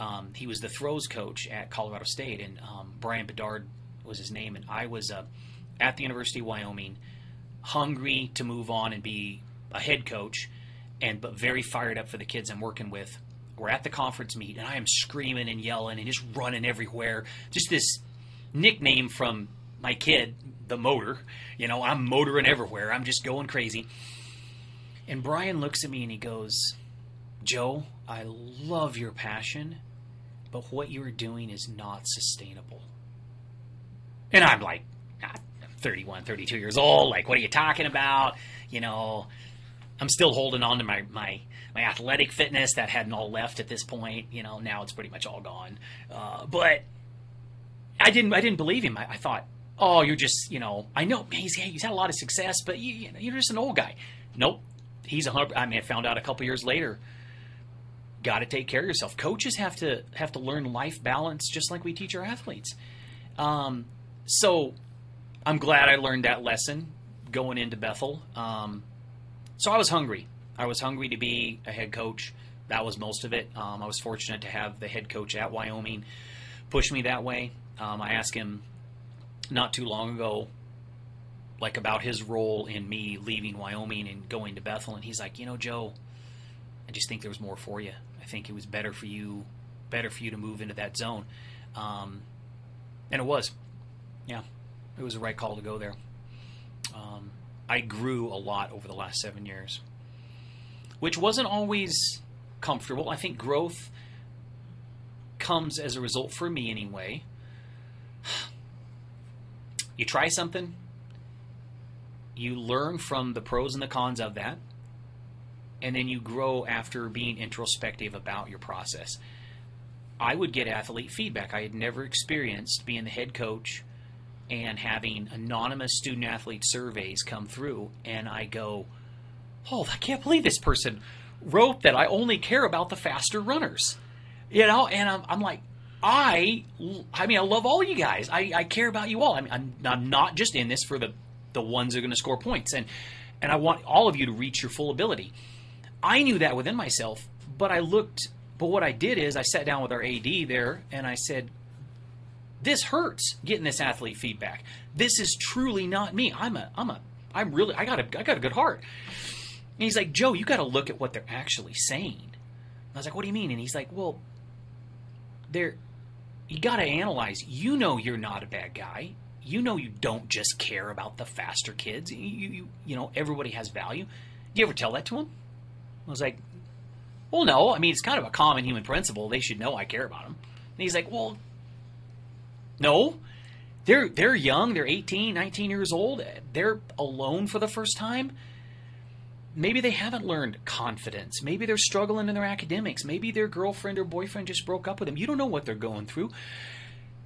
um, he was the throws coach at Colorado State, and um, Brian Bedard was his name. And I was uh, at the University of Wyoming, hungry to move on and be a head coach, and but very fired up for the kids I'm working with. we're at the conference meet, and I am screaming and yelling and just running everywhere. Just this nickname from my kid, the motor. You know, I'm motoring everywhere. I'm just going crazy. And Brian looks at me and he goes, Joe, I love your passion, but what you are doing is not sustainable. And I'm like, I'm 31, 32 years old. Like, what are you talking about? You know, I'm still holding on to my, my, my athletic fitness that hadn't all left at this point. You know, now it's pretty much all gone. Uh, but I didn't, I didn't believe him. I, I, thought, oh, you're just, you know, I know he's, he's had a lot of success, but you, you know, you're just an old guy. Nope. He's a hundred. I mean, I found out a couple years later. Got to take care of yourself. Coaches have to have to learn life balance just like we teach our athletes. Um, so I'm glad I learned that lesson going into Bethel. Um, so I was hungry. I was hungry to be a head coach. That was most of it. Um, I was fortunate to have the head coach at Wyoming push me that way. Um, I asked him not too long ago, like about his role in me leaving Wyoming and going to Bethel, and he's like, you know, Joe, I just think there was more for you. Think it was better for you, better for you to move into that zone, um, and it was. Yeah, it was the right call to go there. Um, I grew a lot over the last seven years, which wasn't always comfortable. I think growth comes as a result, for me anyway. You try something, you learn from the pros and the cons of that, and then you grow after being introspective about your process. I would get athlete feedback. I had never experienced being the head coach and having anonymous student athlete surveys come through, and I go, Oh, I can't believe this person wrote that I only care about the faster runners. You know, and I'm, I'm like, I, I mean, I love all you guys. I, I care about you all. I mean, I'm, I'm not just in this for the, the ones that are going to score points, and and I want all of you to reach your full ability. I knew that within myself, but I looked. But what I did is I sat down with our AD there, and I said, this hurts getting this athlete feedback. This is truly not me. I'm a I'm a I'm really I got a I got a good heart. And he's like, Joe, you got to look at what they're actually saying. I was like, what do you mean? And he's like, well, they're you got to analyze. You know you're not a bad guy. You know you don't just care about the faster kids. You you you know everybody has value. Do you ever tell that to them? I was like, well, no. I mean, it's kind of a common human principle. They should know I care about them. And he's like, well, no, they're they're young. They're 18, 19 years old. They're alone for the first time. Maybe they haven't learned confidence. Maybe they're struggling in their academics. Maybe their girlfriend or boyfriend just broke up with them. You don't know what they're going through.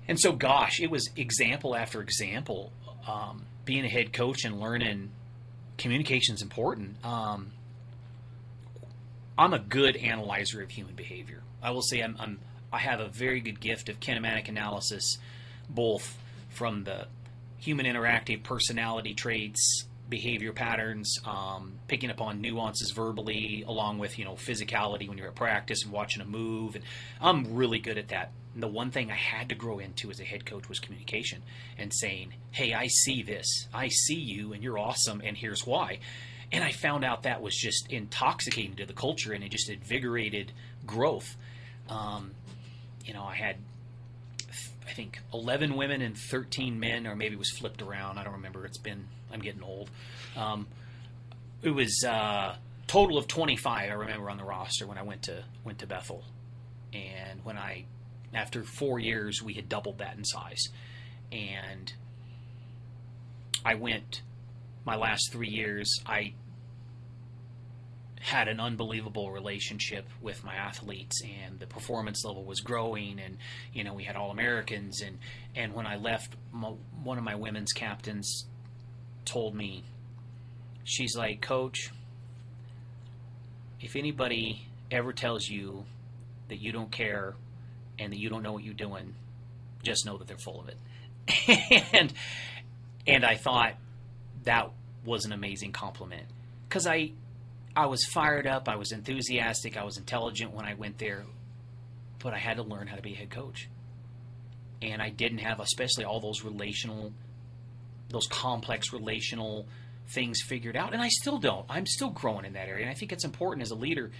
And so, gosh, it was example after example. Um, being a head coach and learning communication is important. Um, I'm a good analyzer of human behavior. I will say I'm, I'm I have a very good gift of kinematic analysis both from the human interactive personality traits, behavior patterns, um, picking up on nuances verbally, along with you know physicality when you're at practice and watching a move. And I'm really good at that. And the one thing I had to grow into as a head coach was communication and saying, "Hey, I see this. I see you, and you're awesome, and here's why." And I found out that was just intoxicating to the culture, and it just invigorated growth. Um, you know, I had I think 11 women and 13 men, or maybe it was flipped around. I don't remember. It's been, I'm getting old. Um, it was uh, total of 25. I remember on the roster when I went to went to Bethel, and when I, after four years, we had doubled that in size, and I went. My last three years, I had an unbelievable relationship with my athletes and the performance level was growing and you know we had all Americans and and when I left my, one of my women's captains told me she's like coach if anybody ever tells you that you don't care and that you don't know what you're doing just know that they're full of it. And and I thought that was an amazing compliment because I I was fired up, I was enthusiastic, I was intelligent when I went there, but I had to learn how to be a head coach. And I didn't have, especially all those relational, those complex relational things figured out. And I still don't. I'm still growing in that area. And I think it's important as a leader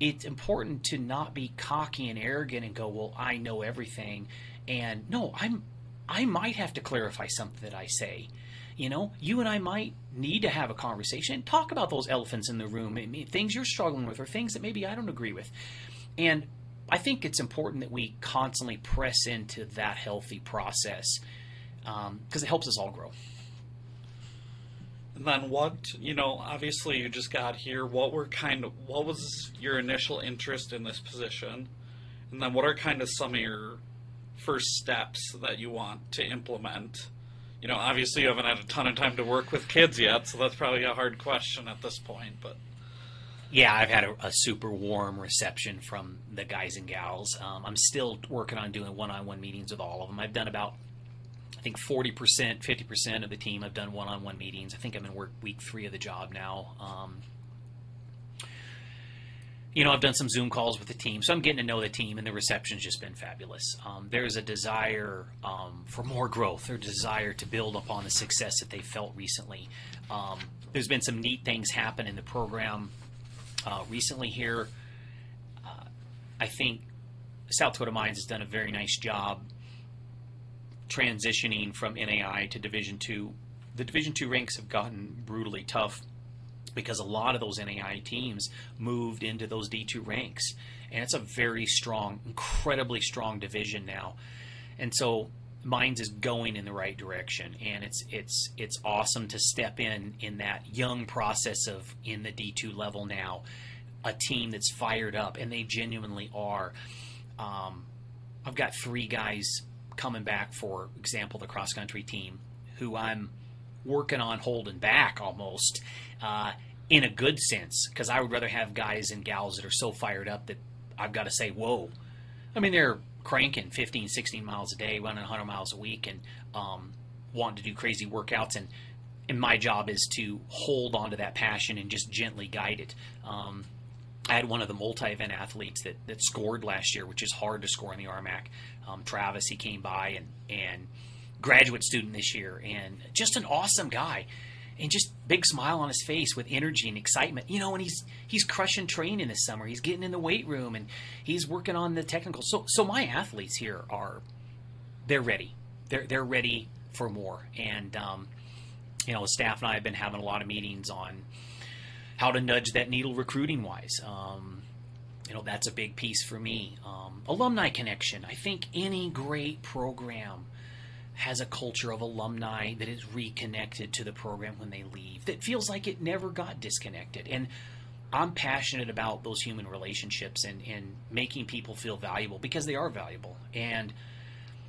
it's important to not be cocky and arrogant and go, "Well, I know everything," and no, I'm I might have to clarify something that I say. You know, you and I might need to have a conversation and talk about those elephants in the room, things you're struggling with, or things that maybe I don't agree with. And I think it's important that we constantly press into that healthy process because um, it helps us all grow. And then what, you know, obviously you just got here. What were kind of, what was your initial interest in this position? And then what are kind of some of your first steps that you want to implement? You know, obviously you haven't had a ton of time to work with kids yet, so that's probably a hard question at this point, but. Yeah, I've had a, a super warm reception from the guys and gals. Um, I'm still working on doing one-on-one meetings with all of them. I've done about I think 40%, 50% of the team I've done one on one meetings. I think I'm in work week three of the job now. Um, you know, I've done some Zoom calls with the team, so I'm getting to know the team, and the reception's just been fabulous. Um, there's a desire um, for more growth, or desire to build upon the success that they felt recently. Um, there's been some neat things happen in the program uh, recently here. Uh, I think South Dakota Mines has done a very nice job transitioning from NAIA to Division Two, the Division Two ranks have gotten brutally tough because a lot of those NAIA teams moved into those D2 ranks, and it's a very strong, incredibly strong division now, and so Mines is going in the right direction, and it's it's it's awesome to step in in that young process of in the D2 level now, a team that's fired up, and they genuinely are. Um, I've got three guys coming back, for example, the cross country team, who I'm working on holding back almost uh, in a good sense, because I would rather have guys and gals that are so fired up that I've got to say, whoa. I mean, they're cranking 15, 16 miles a day, running 100 miles a week, and um, wanting to do crazy workouts. And, and my job is to hold on to that passion and just gently guide it. Um, I had one of the multi-event athletes that, that scored last year, which is hard to score in the RMAC. Um, Travis, he came by and and graduate student this year, and just an awesome guy, and just big smile on his face with energy and excitement. You know, and he's he's crushing training this summer. He's getting in the weight room and he's working on the technical. So so my athletes here are they're ready. They're they're ready for more. And um, you know, the staff and I have been having a lot of meetings on how to nudge that needle recruiting wise. Um, you know, that's a big piece for me. Um, alumni connection. I think any great program has a culture of alumni that is reconnected to the program when they leave, that feels like it never got disconnected. And I'm passionate about those human relationships and, and making people feel valuable because they are valuable. And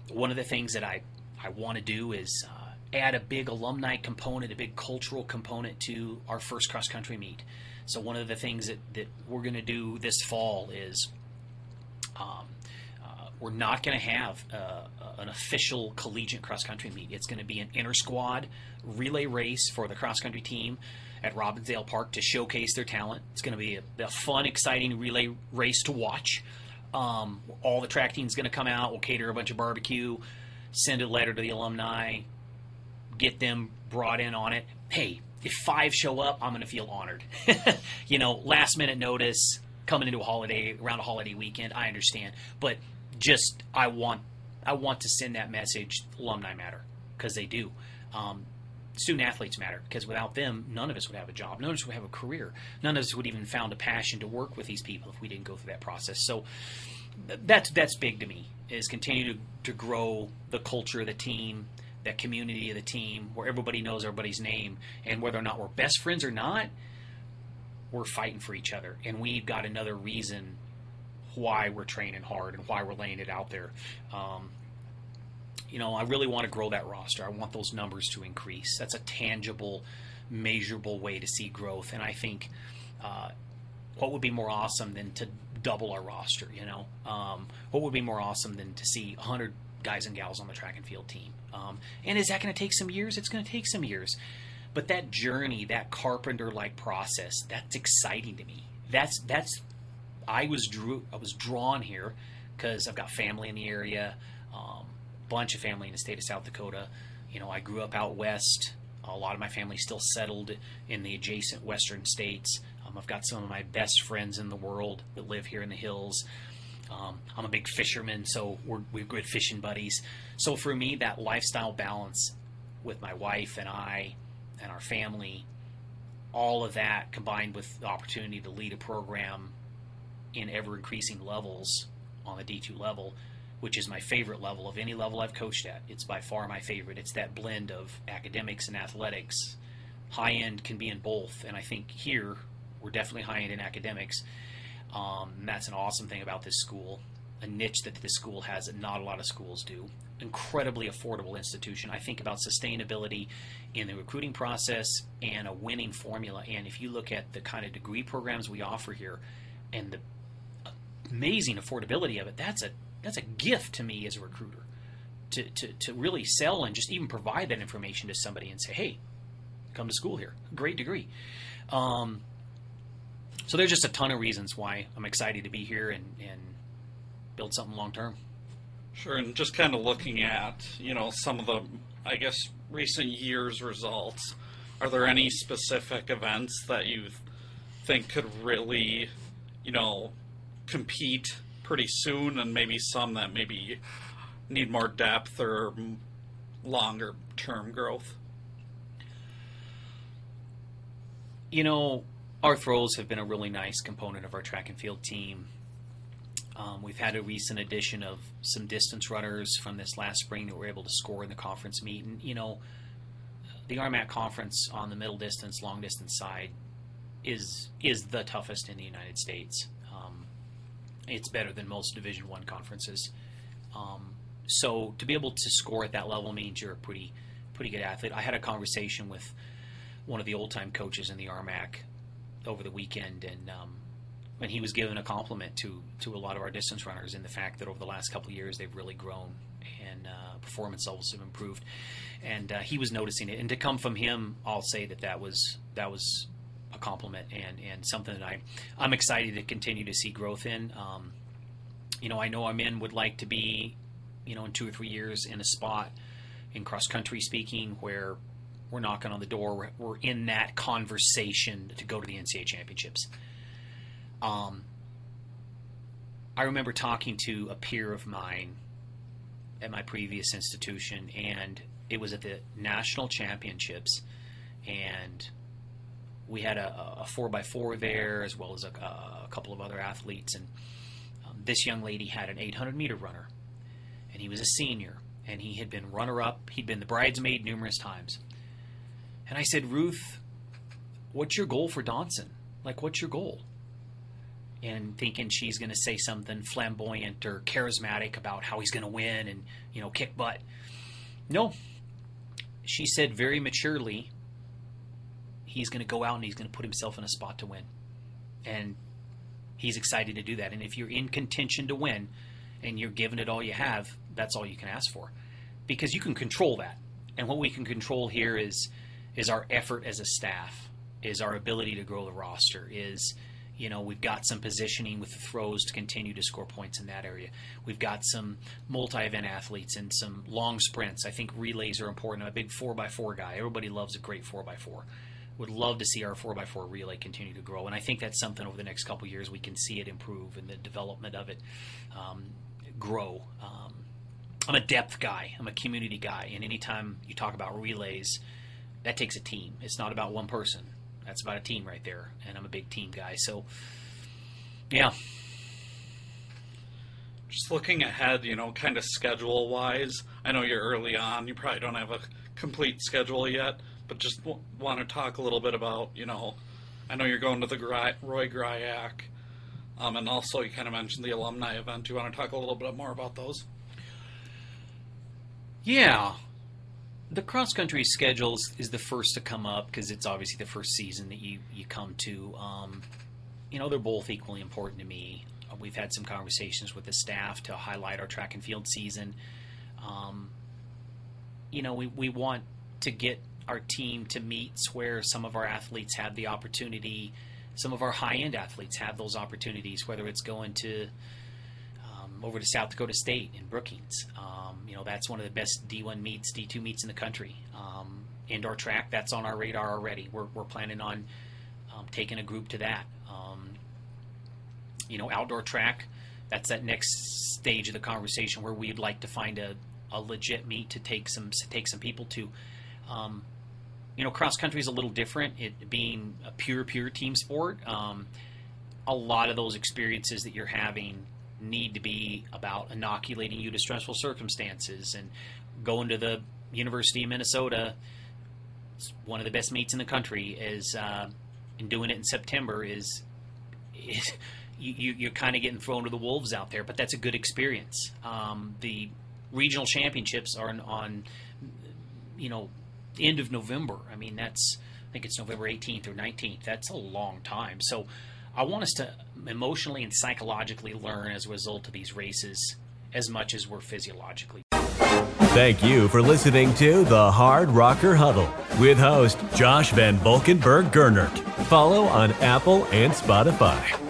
one of the things that I, I want to do is uh, add a big alumni component, a big cultural component to our first cross country meet. So one of the things that, that we're going to do this fall is um, we're not going to have uh, an official collegiate cross country meet. It's going to be an inter squad relay race for the cross country team at Robbinsdale Park to showcase their talent. It's going to be a, a fun, exciting relay race to watch. Um, all the track team's going to come out. We'll cater a bunch of barbecue, send a letter to the alumni, get them brought in on it. Hey, if five show up, I'm going to feel honored. you know, last minute notice coming into a holiday around a holiday weekend, I understand, but just I want I want to send that message. Alumni matter because they do. Um, student athletes matter because without them, none of us would have a job. None of us would have a career. None of us would even found a passion to work with these people if we didn't go through that process. So that's that's big to me. Is continue to, to grow the culture of the team that community of the team where everybody knows everybody's name and whether or not we're best friends or not we're fighting for each other and we've got another reason why we're training hard and why we're laying it out there um, you know i really want to grow that roster i want those numbers to increase that's a tangible measurable way to see growth and i think uh, what would be more awesome than to double our roster you know um, what would be more awesome than to see 100 guys and gals on the track and field team. Um, and is that going to take some years? It's going to take some years. But that journey, that carpenter like process, that's exciting to me. That's that's I was drew I was drawn here because I've got family in the area, um, bunch of family in the state of South Dakota. You know, I grew up out west. A lot of my family still settled in the adjacent western states. Um, I've got some of my best friends in the world that live here in the hills. Um, I'm a big fisherman, so we're, we're good fishing buddies. So for me, that lifestyle balance with my wife and I and our family, all of that combined with the opportunity to lead a program in ever increasing levels on the D2 level, which is my favorite level of any level I've coached at. It's by far my favorite. It's that blend of academics and athletics. High end can be in both, and I think here we're definitely high end in academics. Um, that's an awesome thing about this school, a niche that this school has that not a lot of schools do. Incredibly affordable institution. I think about sustainability in the recruiting process and a winning formula. And if you look at the kind of degree programs we offer here and the amazing affordability of it, that's a that's a gift to me as a recruiter. To, to, to really sell and just even provide that information to somebody and say, hey, come to school here. Great degree. Um, so there's just a ton of reasons why I'm excited to be here and, and build something long term. Sure, and just kind of looking at, you know, some of the, I guess, recent years' results, are there any specific events that you think could really, you know, compete pretty soon and maybe some that maybe need more depth or longer term growth? You know, our throws have been a really nice component of our track and field team. Um, we've had a recent addition of some distance runners from this last spring that were able to score in the conference meet. And, you know, the RMAC conference on the middle distance, long distance side is is the toughest in the United States. It's better than most Division One conferences. Um, so to be able to score at that level means you're a pretty pretty good athlete. I had a conversation with one of the old time coaches in the RMAC over the weekend, and um, and he was giving a compliment to to a lot of our distance runners in the fact that over the last couple of years they've really grown and uh, performance levels have improved, and uh, he was noticing it. And to come from him, I'll say that that was that was a compliment and and something that I I'm excited to continue to see growth in. Um, you know, I know our men would like to be, you know, in two or three years in a spot in cross country speaking where we're knocking on the door. We're, we're in that conversation to go to the NCAA championships. Um, I remember talking to a peer of mine at my previous institution, and it was at the national championships, and we had a, a four by four there as well as a, a couple of other athletes, and um, this young lady had an 800 meter runner, and he was a senior, and he had been runner up. He'd been the bridesmaid numerous times, and I said, Ruth, what's your goal for Donson? Like, what's your goal? And thinking she's going to say something flamboyant or charismatic about how he's going to win and, you know, kick butt. No. She said very maturely, he's going to go out and he's going to put himself in a spot to win. And he's excited to do that. And if you're in contention to win and you're giving it all you have, that's all you can ask for. Because you can control that. And what we can control here is is our effort as a staff, is our ability to grow the roster, is you know we've got some positioning with the throws to continue to score points in that area. We've got some multi-event athletes and some long sprints. I think relays are important. I'm a big four x four guy. Everybody loves a great four x four. Would love to see our four x four relay continue to grow, and I think that's something over the next couple years we can see it improve and the development of it um, grow. Um, I'm a depth guy. I'm a community guy, and anytime you talk about relays that takes a team. It's not about one person. That's about a team right there. And I'm a big team guy. So, yeah. Just looking ahead, you know, kind of schedule wise, I know you're early on. You probably don't have a complete schedule yet, but just w- want to talk a little bit about, you know, I know you're going to the Gry- Roy Griak, um, and also you kind of mentioned the alumni event. Do you want to talk a little bit more about those? Yeah the cross country schedules is the first to come up because it's obviously the first season that you you come to. Um, you know, they're both equally important to me. Uh, we've had some conversations with the staff to highlight our track and field season. Um, you know, we, we want to get our team to meets where some of our athletes have the opportunity, some of our high end athletes have those opportunities, whether it's going to um, over to South Dakota State in Brookings. Um, you know, that's one of the best D1 meets, D2 meets in the country. Um, indoor track, that's on our radar already. We're, we're planning on um, taking a group to that. Um, you know, outdoor track. That's that next stage of the conversation where we'd like to find a, a legit meet to take some to take some people to. Um, you know, cross country is a little different. It being a pure, pure team sport. Um, a lot of those experiences that you're having need to be about inoculating you to stressful circumstances and going to the University of Minnesota. One of the best meets in the country is uh, and doing it in September is, is you, you, are kind of getting thrown to the wolves out there, but that's a good experience. Um, the regional championships are on, on, you know, end of November. I mean, that's I think it's November 18th or 19th. That's a long time. So I want us to emotionally and psychologically learn as a result of these races as much as we're physiologically. Thank you for listening to the Hardrocker Huddle with host Josh Van Valkenburg Gernert. Follow on Apple and Spotify.